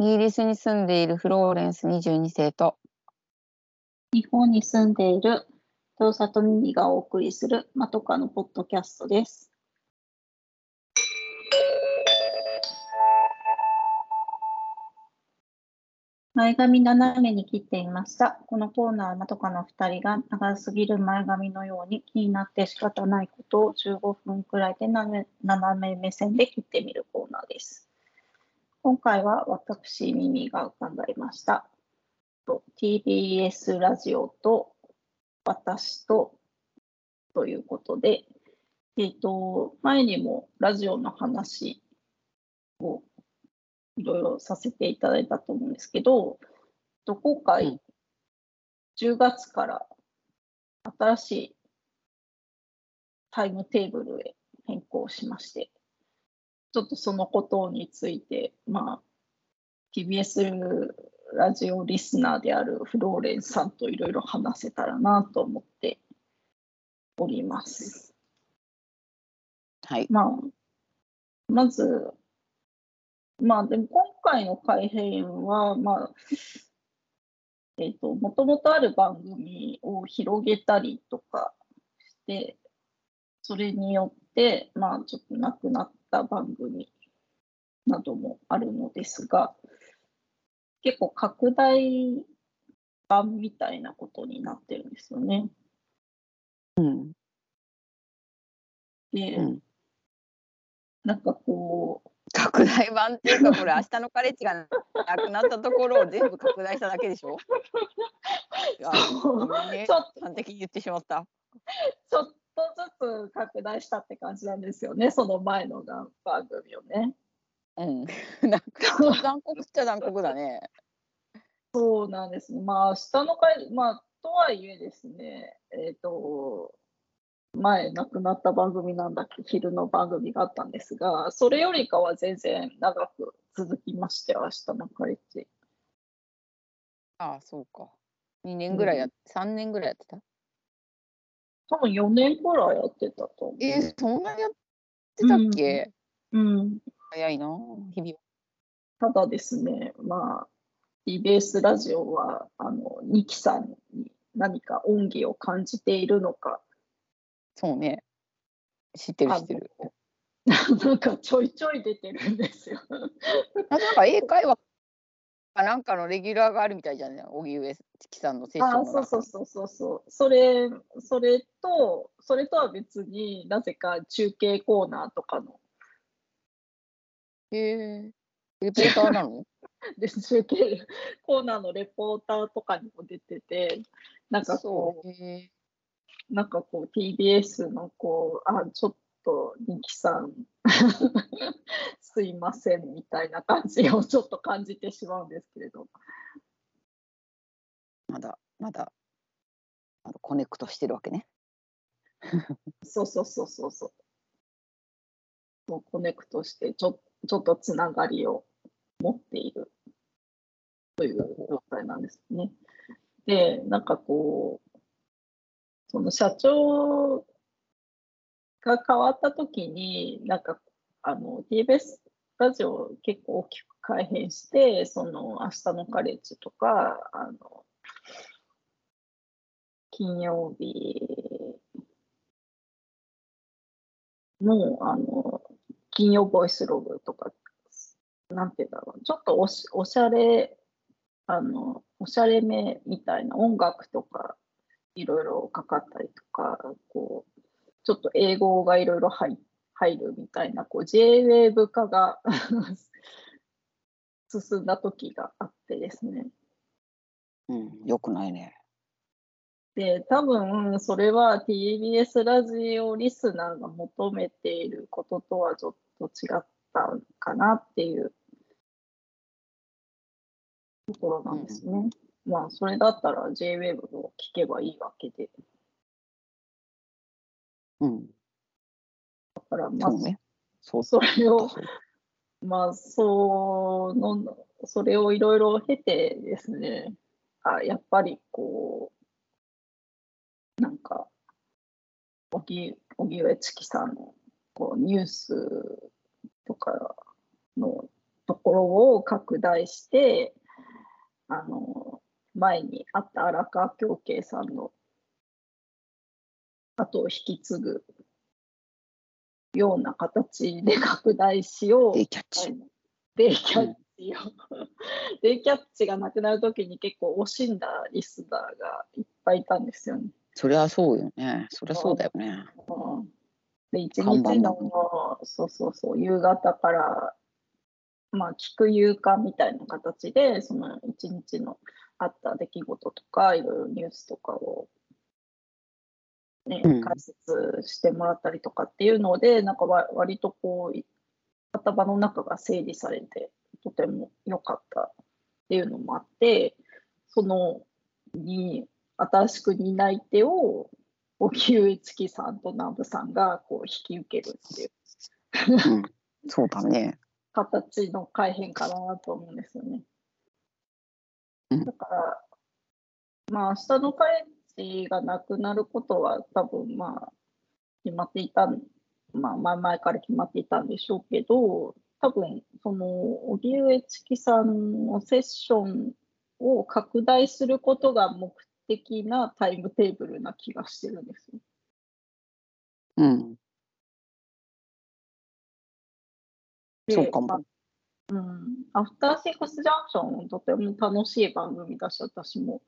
イギリスに住んでいるフローレンス22世と日本に住んでいる遠里ミニがお送りするまとかのポッドキャストです。前髪斜めに切っていました。このコーナーはまとかの2人が長すぎる前髪のように気になって仕方ないことを15分くらいで斜め目線で切ってみるコーナーです。今回は私、ミミが考えました。と TBS ラジオと私とということで、えっ、と、前にもラジオの話をいろいろさせていただいたと思うんですけど、と今う回ん10月から新しいタイムテーブルへ変更しまして、ちょっとそのことについて、まあ、TBS ラジオリスナーであるフローレンさんといろいろ話せたらなと思っております。はいまあ、まず、まあでも今回の改編は、まあ、えっ、と、もともとある番組を広げたりとかして、それによって、まあちょっとなくなった番組などもあるのですが、結構拡大版みたいなことになってるんですよね。うん。で、うん。なんかこう、拡大版っていうかこれ 明日のカレッジがなくなったところを全部拡大しただけでしょ？あそねちょっと端的に言ってしまった。ちょっとずつ拡大したって感じなんですよね、その前のが番組をね。うん なんか残酷っちゃ残酷だねそうなんですね。まあ、下の回、まあ、とはいえですね、えっ、と、前亡くなった番組なんだっけ、昼の番組があったんですが、それよりかは全然長く続きまして、明日のカレッジ。ああそうか2年ぐらいやっ、3年ぐらいやってた？多分4年くらいやってたと思う。えー、そんなにやってたっけ、うん。早いな日々ただですね、まあ、TBS ラジオは、あの、ニキさんに何か恩義を感じているのか、そうね知ってるあ知ってるの なんかちょいちょい出てるんですよ。あなんか英会話かなんかのレギュラーがあるみたいじゃない？荻上チキさんのセッションあそうそうそうそうそう。それ、それと、それとは別になぜか中継コーナーとかの、へえ。レポーターなの？で中継コーナーのレポーターとかにも出てて、なんかこそう。なんかこう TBS のこう、あ、ちょっと人気さん、すいませんみたいな感じをちょっと感じてしまうんですけれど。まだまだまだコネクトしてるわけねそうそうそうそうそう。そうコネクトしてちょ、ちょっとつながりを持っているという状態なんですね。で、なんかこう、その社長が変わった時に、なんかあの TBS ラジオ結構大きく改変して、その明日のカレッジとか、あの金曜日の、あの、金曜ボイスログとか、なんていうんだろう、ちょっとおしおしゃれ、あの、おしゃれめみたいな音楽とか、いろいろかかったりとか、こう、ちょっと英語がいろいろ入入るみたいな、こう、J-Wave 化が 進んだ時があってですね。うんよくないねで、多分それは TBS ラジオリスナーが求めていることとはちょっと違ったかなっていうところなんですね。まあ、それだったら JWAVE を聞けばいいわけで。うん。だから、まあ、そうね。そう。それを、まあ、その、それをいろいろ経てですね、あ、やっぱりこう、なんか、荻荻上チキさんのこうニュースとかのところを拡大して、あの、前にあった荒川京慶さんの後を引き継ぐような形で拡大しようデイキャッチ。デイキャッチを、デイキャッチがなくなるときに結構惜しんだリスナーがいっぱいいたんですよね。そりゃそうよね。そりゃそうだよね。うんで、一日の、そうそうそう、夕方から、まあ、聞く夕刊みたいな形で、その一日のあった出来事とか、いろいろニュースとかを、ねうん、解説してもらったりとかっていうので、なんかわ割とこう、頭の中が整理されて、とても良かったっていうのもあって、そのに新しく担い手を荻上チキさんと南部さんがこう引き受けるっていううん、そうだね。形の改変かなと思うんですよね。うんだから、まあ、明日のカがなくなることは多分まあ、決まっていたん、まあ、前々から決まっていたんでしょうけど、多分その荻上チキさんのセッションを拡大することが目的なタイムテーブルな気がしてるんですよ。うん。でそうかもまあうん、アフターシックスジャンクション、とても楽しい番組だし、私も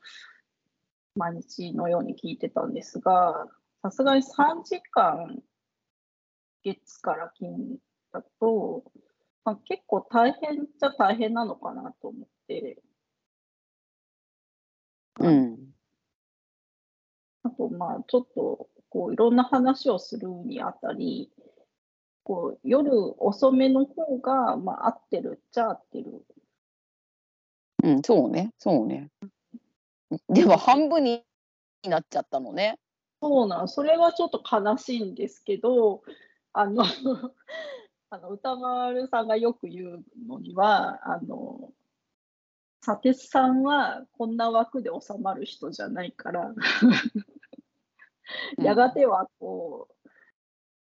毎日のように聞いてたんですが、さすがに3時間、月から金だと、まあ、結構大変じゃ大変なのかなと思って、うん。あと、まあ、ちょっと、こう、いろんな話をするにあたり、こう、夜遅めの方が、まあ、合ってるっちゃ合ってる。うん、そうね。そうね。でも半分になっちゃったのね。そうなん、それはちょっと悲しいんですけど、あの、あの歌丸さんがよく言うのには、あの、佐哲さんはこんな枠で収まる人じゃないから、うんやがてはこ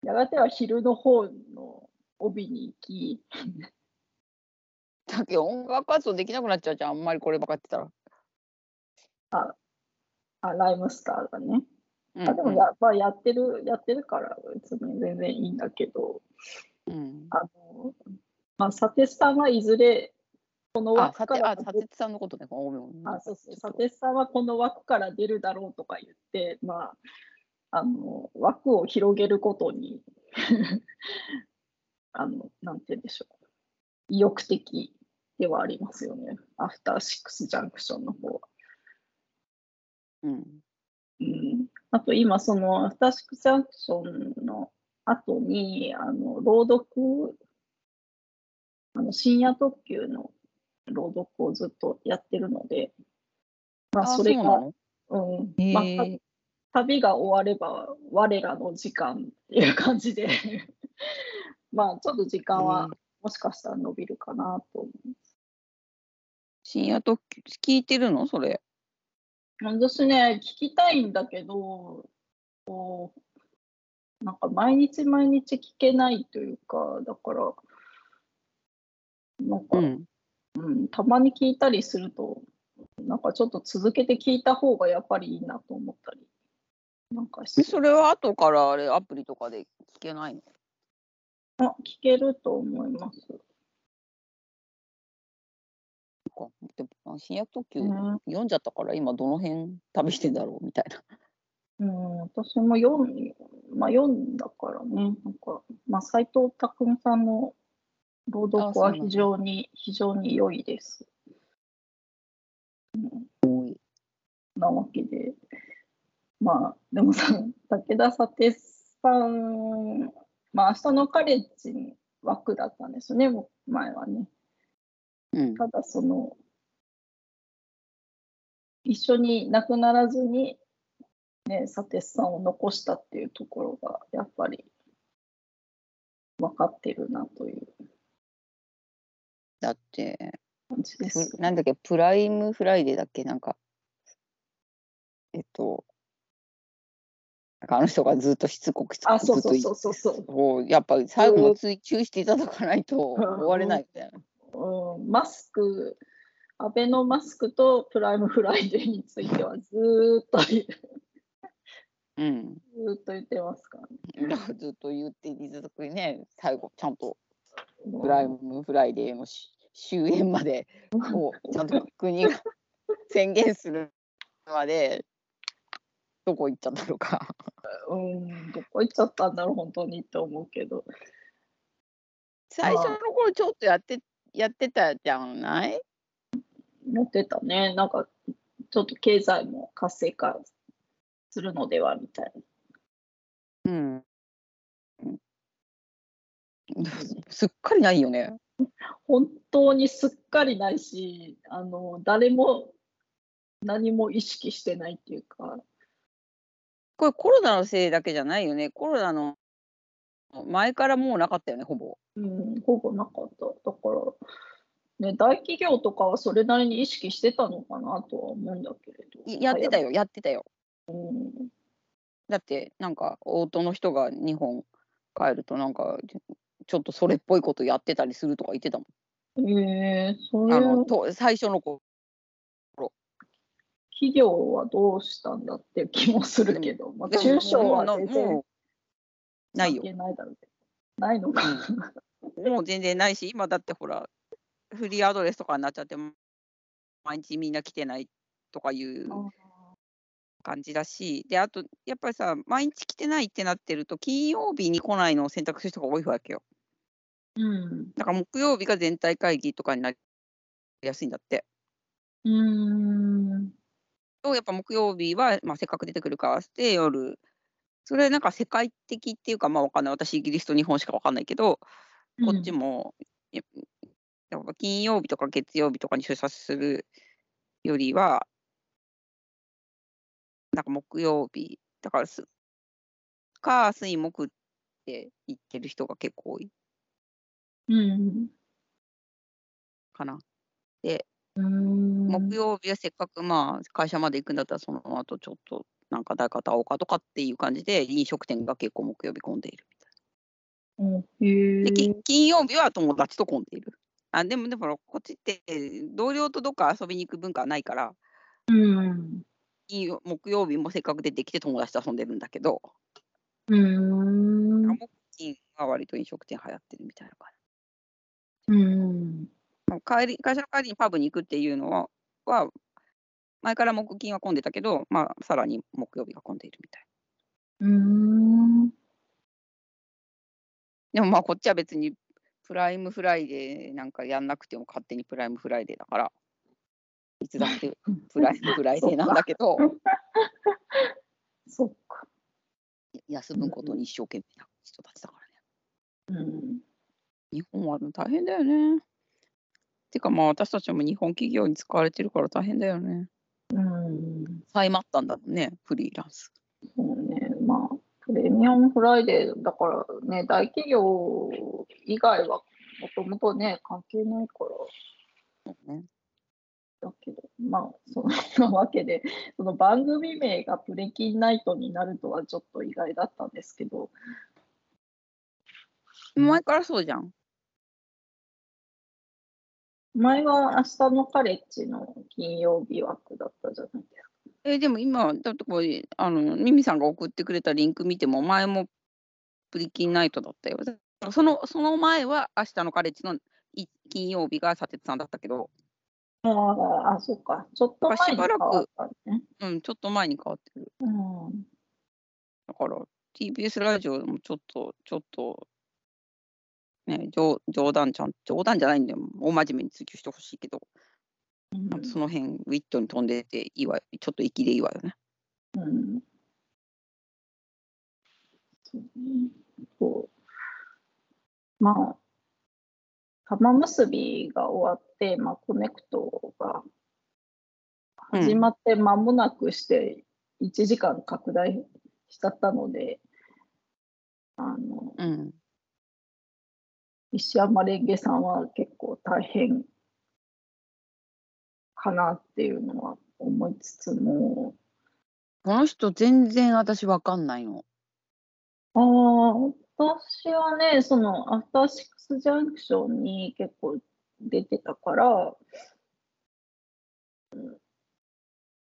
う、やがては昼の方の帯に行き、だけど音楽活動できなくなっちゃうじゃん。あんまりこればっかやってたら。あライムスターがね。うんあでもや,、まあ、やってる、やってるから別に全然いいんだけど、うん。あの、まあ、佐哲さんはいずれ、このあ、枠からあ、さてつさんのことね。ごめんごめん。あそうそう、佐哲さんはこの枠から出るだろうとか言って、まあ、あの枠を広げることに あの、なんて言うんでしょう、意欲的ではありますよね、アフターシックスジャンクションの方は。うん。うん、あと今、そのアフターシックスジャンクションの後に、あの朗読、あの深夜特急の朗読をずっとやってるので、まあ、あ、それが、そうんへまあ、え。旅が終われば我らの時間っていう感じで まあちょっと時間はもしかしたら伸びるかなと思う。深夜特急聞いてるの？それ。私ね聞きたいんだけどこうなんか毎日毎日聞けないというかだからなんか、うん。うん、たまに聞いたりするとなんかちょっと続けて聞いた方がやっぱりいいなと思ったりなんかそれは後からあれアプリとかで聞けないの？あ聞けると思います。かでもあ深夜特急うん読んじゃったから今どの辺旅してんだろうみたいな。うん、私も読ん,、まあ、読んだからね、なんか、まあ、斎藤工さんの朗読は非常に、非常に良いです。多い。なわけで、まあ、でもさ、武田佐哲さん、まあ、明日のカレッジに枠だったんですよね、前はね。うん。ただ、その、一緒に亡くならずに、ね、佐哲さんを残したっていうところが、やっぱり分かってるなというだって、感じですプ。なんだっけ、プライムフライデーだっけ？なんか、えっと、なんかあの人がずっとしつこくしつこあ、くずっとやっぱり最後も追求していただかないとうん終われないみたいな。うん、マスク、アベノマスクとプライムフライデーについてはずーっと言う、うん。ずーっと言ってますからね。ずっと言っていただくね、最後、ちゃんとうんプライムフライデーのし終焉まで、もうちゃんと国が宣言するまで、どこ行っちゃったのか。うん、どこ行っちゃったんだろう、本当にって思うけど。最初の頃ちょっとやって、やってたじゃない？やってたね。なんか、ちょっと経済も活性化するのではみたいな。うん。すっかりないよね。本当にすっかりないし、あの誰も何も意識してないっていうか、これコロナのせいだけじゃないよね。コロナの前からもうなかったよね、ほぼ。うん、ほぼなかった。だね、大企業とかはそれなりに意識してたのかなとは思うんだけれど。いやってたよ、やってたよ。うん。だって、なんか、オートの人が日本帰ると、なんか、ちょっとそれっぽいことやってたりするとか言ってたもん。えー、そういあのうと最初の子。企業はどうしたんだって気もするけど、まあ、中小は全然もうないよ。ないのか。もう全然ないし、今だってほら、フリーアドレスとかになっちゃって、毎日みんな来てないとかいう感じだし、で、あと、やっぱりさ、毎日来てないってなってると、金曜日に来ないのを選択する人が多いわけよ。うん。だから木曜日が全体会議とかになりやすいんだって。うーん。とやっぱ木曜日は、まあ、せっかく出てくるからして夜、それなんか世界的っていうか、まあわかんない。私、イギリスと日本しかわかんないけど、こっちも、ややっぱ金曜日とか月曜日とかに出社するよりは、なんか木曜日、だからす、火、水、木って言ってる人が結構多いうん。かな。うん。木曜日はせっかくまあ会社まで行くんだったら、その後ちょっとなんか誰かと会おうかとかっていう感じで、飲食店が結構木曜日混んでいるみたいうん。で。金曜日は友達と混んでいる。あでも、でもこっちって同僚とどっか遊びに行く文化はないから、うん。木曜日もせっかく出てきて友達と遊んでるんだけど、うん。木金は割と飲食店流行ってるみたいな感うん。じ。帰り会社の帰りにパブに行くっていうのは、は前から木金は混んでたけど、まあ、さらに木曜日が混んでいるみたい。うん。でもまあこっちは別にプライムフライデーなんかやんなくても勝手にプライムフライデーだから、いつだってプライムフライデーなんだけど、そっか。休むことに一生懸命な人たちだからね。うん。日本は大変だよね。てかまあ私たちも日本企業に使われてるから大変だよね。うん。再まったんだもんね、フリーランス。そうね。まあ、プレミアムフライデーだからね、大企業以外はもともとね、関係ないから。ね、だけど、まあ、そんなわけで、その番組名がプレキンナイトになるとはちょっと意外だったんですけど、前からそうじゃん。前は明日のカレッジの金曜日枠だったじゃないですか。えでも今、だってこれ、あの、ミミさんが送ってくれたリンク見ても、前もプリキンナイトだったよ。そのその前は明日のカレッジのい金曜日が砂鉄さんだったけど、ああ、あ、そうか。ちょっと前に変わったね。うん、ちょっと前に変わってる。うん。だから、TBS ラジオもちょっと、ちょっと、ね、冗冗談ちゃん、冗談じゃないんだよ。大真面目に追求してほしいけど、うんその辺、ウィットに飛んでていいわ、ちょっと粋でいいわよね。うん。そうね。そう。まあ、玉結びが終わって、まあ、コネクトがうん始まって間もなくして1時間拡大しちゃったので、あの、うん。石山レンゲさんは結構大変かなっていうのは思いつつも、この人、全然私わかんないの。ああ、私はね、そのアフターシックスジャンクションに結構出てたから、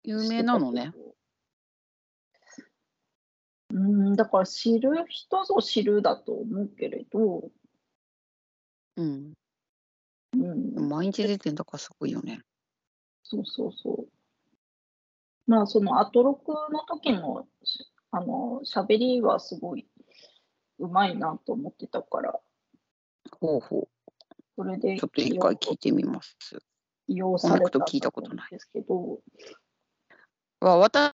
有名なのね。うん、だから知る人ぞ知るだと思うけれど、うん。うん、毎日出てんだからすごいよね。そうそうそう。まあ、そのアトロクの時の、しあの、喋りはすごいうまいなと思ってたから、ほうほそれでう。ちょっと一回聞いてみます。起用されたこの人聞いたことないんですけど、わ私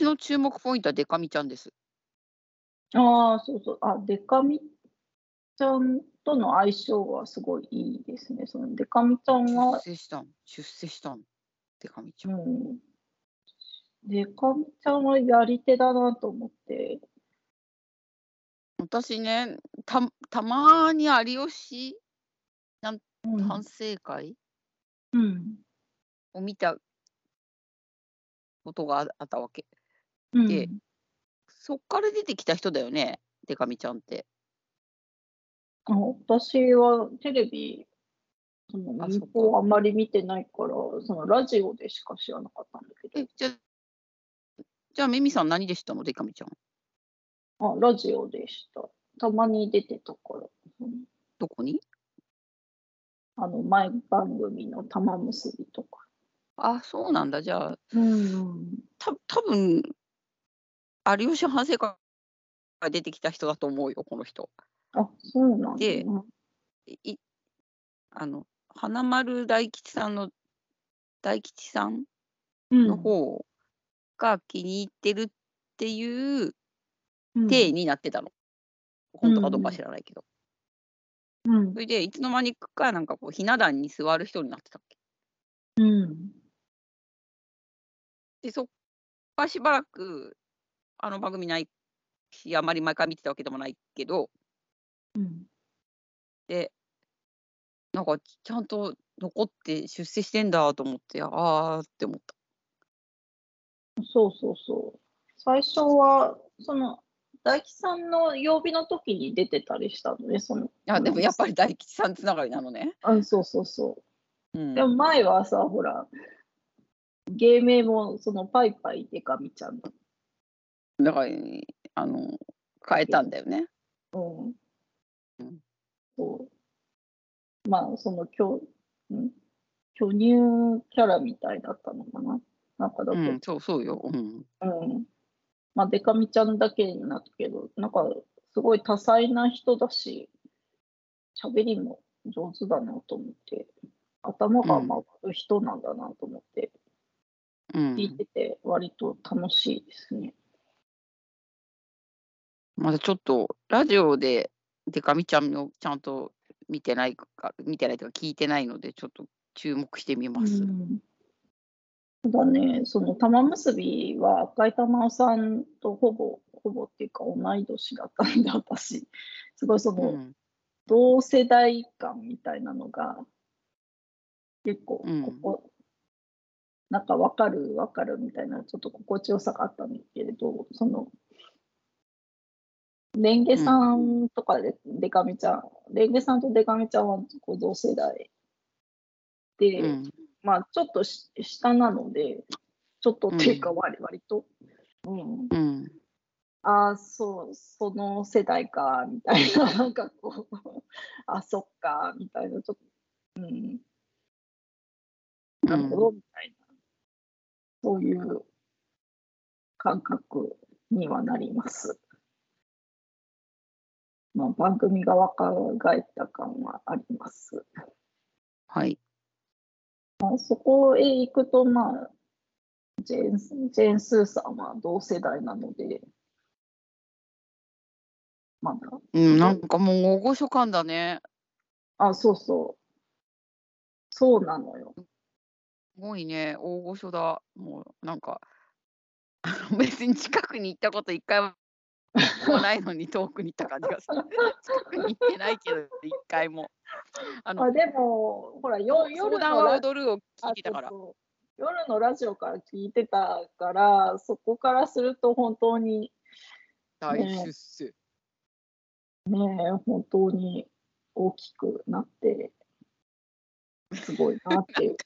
の注目ポイントはデカミちゃんです。ああ、そうそう、あ、デカミちゃんとの相性はすごいいいですね。そのデカミちゃん出は、世したん。出世したん。デカミちゃ。うんん、デカミちゃんはやり手だなと思って、私ね、たたまに有吉うん反省会うんを見たことがああったわけ。うんでそっから出てきた人だよね、デカミちゃんって。あ私はテレビ、その民あそっか放あんまり見てないから、そのラジオでしか知らなかったんだけえ、じゃあ、じゃあ、ミミさん何で知ったの、デカミちゃん。ど、あ、ラジオでした。たまに出てたから、うんどこに？あの、前番組の玉結びとか。あ、そうなんだ。じゃあ、うん。た多分有吉反省会が出てきた人だと思うよ、この人。あ、そうなんだ、でね。いあの花丸大吉さんの大吉さんうんの方が気に入ってるっていううん体になってたの。本当かどうか知らないけど。うんそれでいつの間にかなんかこうひな壇に座る人になってたっけ。うん。でそっからしばらくあの番組ないしあまり毎回見てたわけでもないけどうん。でなんかちゃんと残って出世してんだと思ってああって思った。そうそうそう。最初は、その、大吉さんの曜日の時に出てたりしたのね、その。あでもやっぱり大吉さんつながりなのね。あ、そうそうそう。うん、でも前はさ、ほら、芸名もそのパイパイデカミちゃんだ。だからあの変えたんだよね。うん。うんそう。まあ、その巨、ん？巨乳キャラみたいだったのかな？なんかだと、うん、そうそうよ。うん。うん。まあ、デカミちゃんだけになったけど、なんか、すごい多彩な人だし、喋りも上手だなと思って、頭が回る人なんだなと思って、うん聞いてて割と楽しいですね。まだちょっとラジオでデカミちゃんをちゃんと見てないか見てないとか聞いてないのでちょっと注目してみます。うんただね、その玉結びは赤井玉緒さんとほぼ、ほぼっていうか同い年だったんで、私。すごいそうの、ん同世代感みたいなのが、結構、うんここ、なんか分かる分かるみたいな、ちょっと心地よさがあったんだけれど、その、レンゲさんとかで、デカミちゃん、レンゲさんとデカミちゃんはこう同世代で、うん。まあちょっとし下なので、ちょっとっていうかうん。割割と、うん、うん。ああ、そう、その世代か、みたいな、なんかこう、あ、そっか、みたいな、ちょっと、うん、なるほど、みたいな、そういう感覚にはなります。まあ、番組が若返った感はあります。はい。まあ、そこへ行くと、まあ、ジェーンスジェーンスーさんは同世代なので、まだ、うん、なんかもう大御所感だね。あ、そうそう。そうなのよ。すごいね、大御所だ。もうなんか、別に近くに行ったこと一回もないのに遠くに行った感じがする。近くに行ってないけど、一回も。あのあでも、ほら、よ夜のラ踊るを聞いてたからあ。そうそう夜のラジオから聞いてたから、そこからすると本当に、大ね出世。ね、本当に大きくなって、すごいなっていう。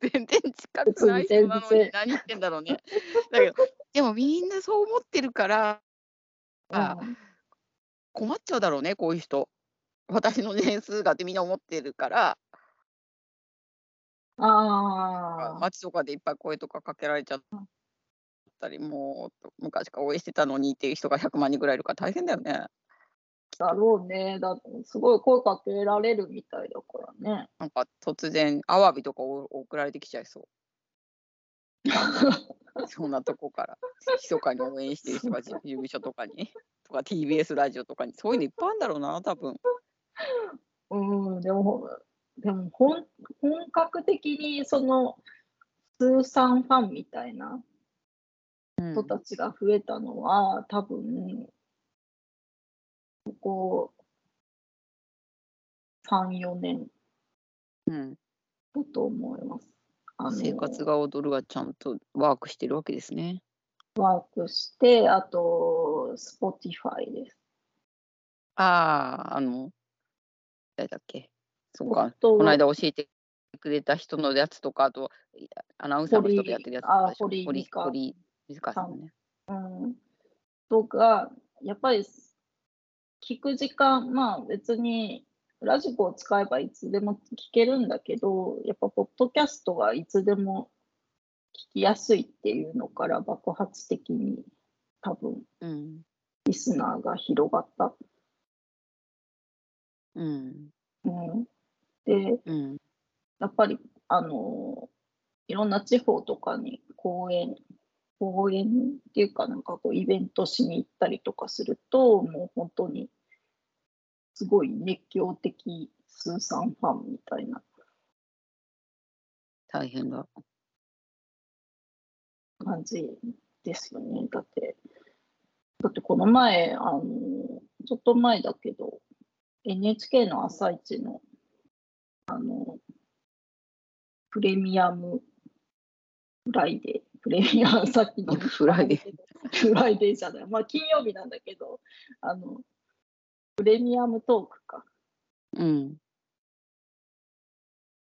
全然近くない人なのに何言ってんだろうね。だけど、でもみんなそう思ってるから、あうん困っちゃうだろうね、こういう人。私の年数がってみんな思ってるから、ああ、街とかでいっぱい声とかかけられちゃったり、もう昔から応援してたのにっていう人が100万人ぐらいいるから大変だよね。だろうね。だすごい声かけられるみたいだからね。なんか突然、アワビとかお送られてきちゃいそう。そんなとこから、密かに応援してる人が事事務所とかに、とか TBS ラジオとかに、そういうのいっぱいあるんだろうな、多分。うん、でも、でも本本格的にその、スーさんファンみたいなうん人たちが増えたのは、多分、ここ3、4年うん、だと思います。あの生活が踊るはちゃんとワークしてるわけですね。ワークして、あと、Spotify です。ああ、あの、誰だっけ？そうか、夫この間教えてくれた人のやつとか、あと、アナウンサーの人とやってるやつとか堀あ堀堀美香さんね。うん、とか、やっぱり聞く時間、まあ別にラジコを使えばいつでも聞けるんだけど、やっぱポッドキャストはいつでも聞きやすいっていうのから爆発的に多分うん。リスナーが広がった。うん。うん、で、うん。やっぱりあのいろんな地方とかに公演公演っていうかなんかこうイベントしに行ったりとかするともう本当にすごい熱狂的スーさんファンみたいな大変だ。感じですよね。だってだってこの前あのちょっと前だけど NHK のあさイチのあのプレミアムフライデー、プレミアム、さっきのフライデー。フライデーじゃない、まあ金曜日なんだけど、あの、プレミアムトークか、うん。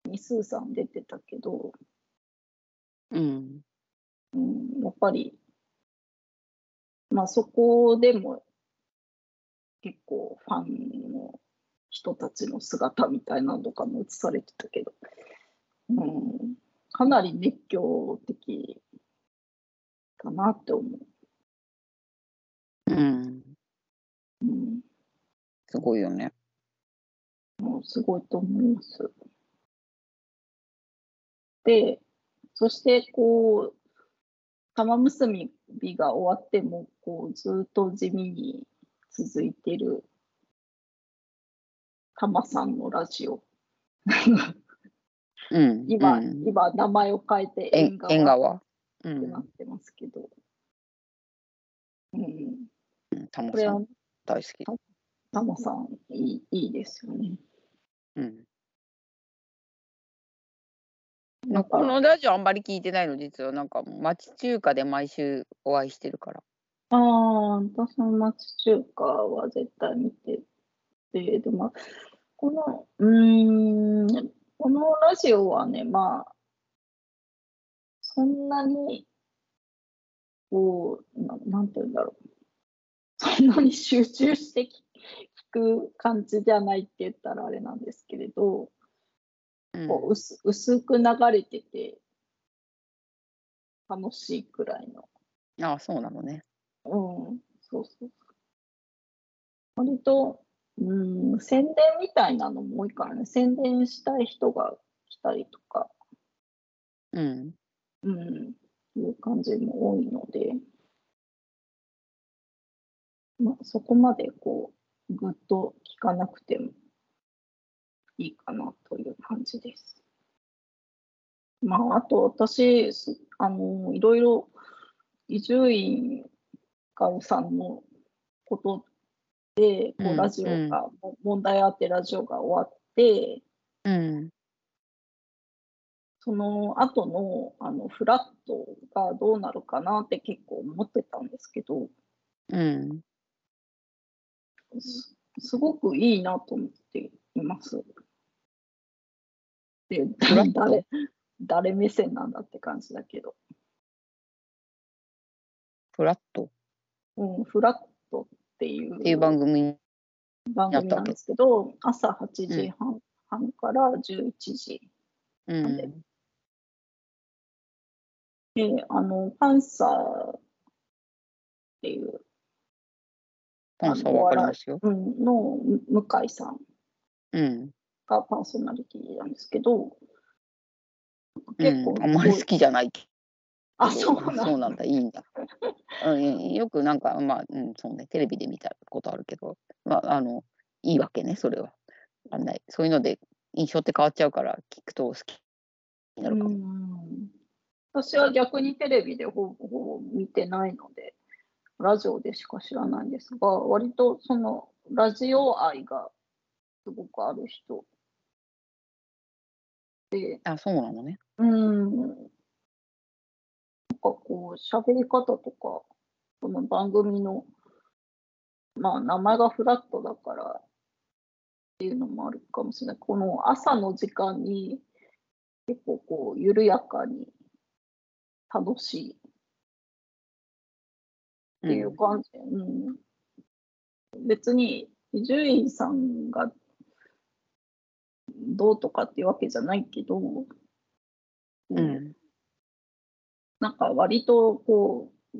にスーさん出てたけど、うん。うん、やっぱり、まあそこでも結構ファンの人たちの姿みたいなのとかも映されてたけど、うん、かなり熱狂的かなって思う。うん。うん、すごいよね。もうすごいと思います。で、そしてこう、玉結びが終わっても、こう、ずっと地味に続いてる、玉さんのラジオ。うん。今、うん、今、名前を変えてえ縁側縁側？うってなっん。てますけど。うん、うんタモこれはさん大好き。玉さんいい、いいですよね。うん。なんかこのラジオあんまり聞いてないの、実は。なんか、町中華で毎週お会いしてるから。ああ、私の町中華は絶対見てて、でも、この、うーん、このラジオはね、まあ、そんなに、こう、ななんて言うんだろう。そんなに集中して聞聞く感じじゃないって言ったらあれなんですけれど、うんこう薄薄く流れてて、楽しいくらいの。ああ、そうなのね。うん、そうそう。割と、うん、宣伝みたいなのも多いからね、宣伝したい人が来たりとか、うん。うん、いう感じも多いので、まあ、そこまでこう、ぐっと聞かなくてもいいかなという感じです。まあ、あと私、すあの、いろいろ伊集院光さんのことで、こううんラジオが、も問題あってラジオが終わって、うん。その後のあのフラットがどうなるかなって結構思ってたんですけど、うん。すすごくいいなと思っています。で誰誰目線なんだって感じだけど、フラット。うん、フラットっていう。っていう番組。番組なんですけど、朝8時半,、半から11時。うん。でで、あの、パンサーっていう、パンサーわかりますよ。うん、の向井さんうん。がパーソナリティなんですけど、うん、結構、あんまり好きじゃない。あ、そうなんだ。そうなんだ、いいんだ。うん、よくなんか、まあ、うん、そうね、テレビで見たことあるけど、まあ、あの、いいわけね、それは。わかんない。そういうので印象って変わっちゃうから、聞くと好きになるかも。うん私は逆にテレビでほぼほぼ見てないので、ラジオでしか知らないんですが、割とそのラジオ愛がすごくある人で、あ、そうなのね。うん、なんかこう、喋り方とか、その番組の、まあ、名前がフラットだからっていうのもあるかもしれない。この朝の時間に結構こう、緩やかに楽しいっていううん。感じ。で、うん。別に伊集院さんがどうとかっていうわけじゃないけど、ううん。ん。なんか割とこう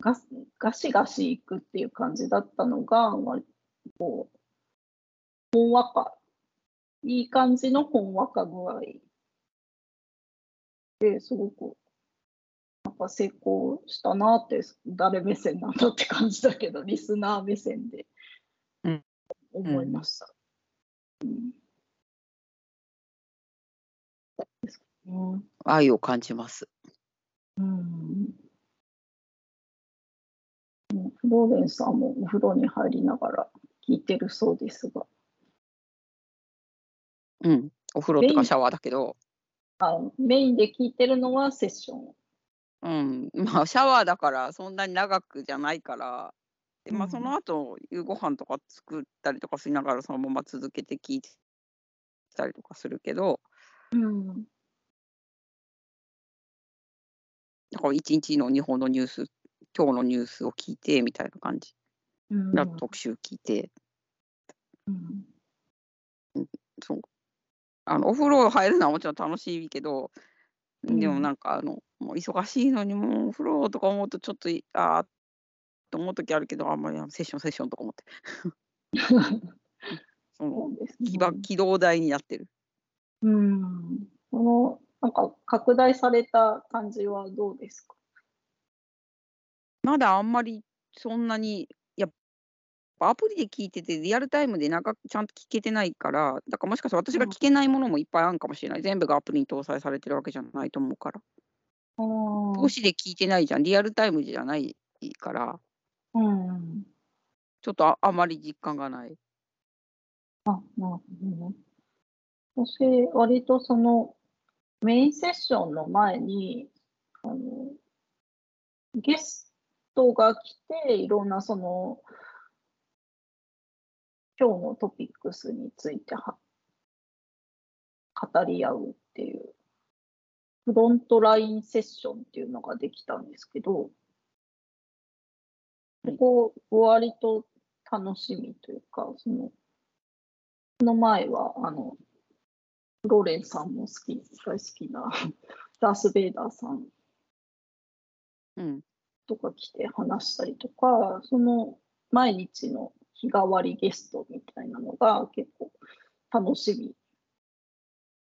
ガスガシガシいくっていう感じだったのが、割こう、ほんわか、いい感じのほんわか具合。ですごく、か成功したなって、誰目線なんだって感じだけど、リスナー目線でうん思いました。うんですね愛を感じます。うんうんフローレンスさんもお風呂に入りながら聞いてるそうですが、うん。お風呂とかシャワーだけど、あメインで聞いてるのはセッション。うん。まあ、シャワーだから、そんなに長くじゃないから、でまあ、うん。その後、夕ご飯とか作ったりとかしながら、そのまま続けて聞いてたりとかするけど、うん。だから一日の日本のニュース、今日のニュースを聞いてみたいな感じ。うん。だ特集聞いて、うん。そう。あのお風呂入るのはもちろん楽しいけど、うん。でもなんかあの、もう忙しいのにもうお風呂とか思うとちょっといあーと思う時あるけど、あんまりセッションセッションとか思って、そ のそうですね。起動台になってる。うん。このなんか拡大された感じはどうですか？まだあんまりそんなに、ぱアプリで聞いてて、リアルタイムで長くちゃんと聞けてないから、だからもしかしたら私が聞けないものもいっぱいあるかもしれない。全部がアプリに搭載されてるわけじゃないと思うから。投資で聞いてないじゃん。リアルタイムじゃないから、うんちょっとああまり実感がない。あ、なるほどね。私、割とそのメインセッションの前に、あのゲストが来て、いろんなその、今日のトピックスについては語り合うっていう、フロントラインセッションっていうのができたんですけど、ここ割と楽しみというか、その、その前は、あの、フローレンさんも好き、大好きな ダース・ベイダーさん。とか来て話したりとか、その毎日の日替わりゲストみたいなのが結構楽し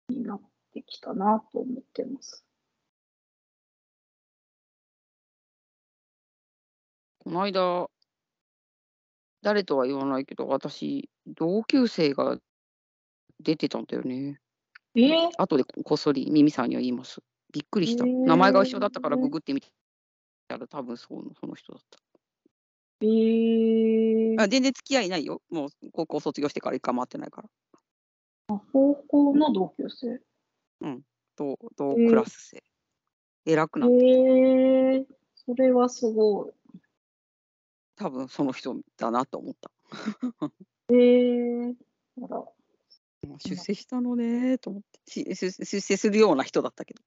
みになってきたなと思ってます。この間、誰とは言わないけど、私、同級生が出てたんだよね。えー、後でこっそりミミさんには言います。びっくりした。へー名前が一緒だったからググってみたら多分そうその人だった。えー、あ全然付き合いないよ。もう高校卒業してから一回も会ってないから。高校の同級生。同同へークラス生。偉くえなって、ー、それはすごい。多分その人だなと思った。えー、あら、あ出世したのねと思ってし出出世するような人だったけど、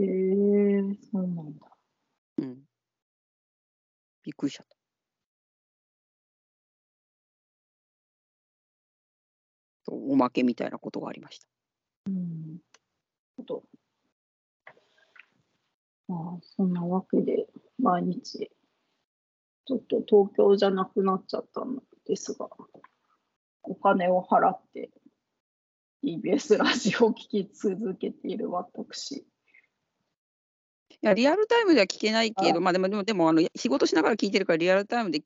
へえそうなんだ。うん、びっくりしちゃった。そうおまけみたいなことがありました。うん。とまあ、そんなわけで、毎日、ちょっと東京じゃなくなっちゃったんですが、お金を払って、TBS ラジオを聞き続けている私。いやリアルタイムでは聞けないけあど、まあ、でもでもでもあの仕事しながら聞いてるからリアルタイムで聞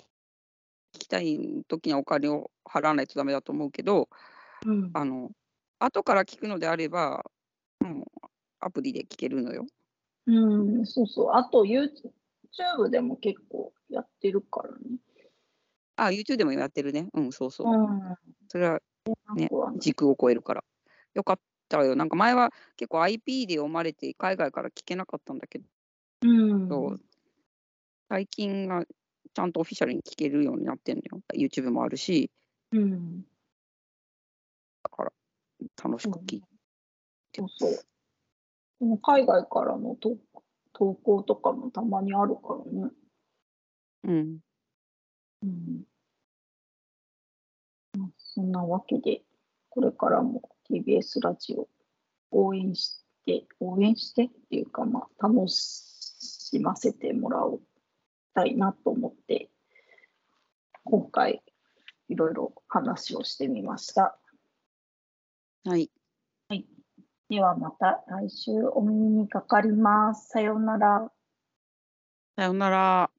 きたい時にはお金を払わないとダメだと思うけどうんあの後から聞くのであれば、もうアプリで聞けるのよ。うん、そうそう。あと、YouTube でも結構やってるからね。あ YouTube でもやってるね。うんそうそう。うん。それはね時空を超えるから。よかったよ。なんか前は結構 IP で読まれて海外から聞けなかったんだけうん。ど、最近がちゃんとオフィシャルに聞けるようになってんのよ。YouTube もあるし、うん。だから楽しく聞いてそうそう。でも海外からの投投稿とかもたまにあるからね。うん。うん。まあそんなわけで、これからも TBS ラジオ応援して、応援してっていうか、まあ、楽しませてもらおうたいなと思って、今回、いろいろ話をしてみました。はい。ではまた来週お耳にかかります。さようなら。さようなら。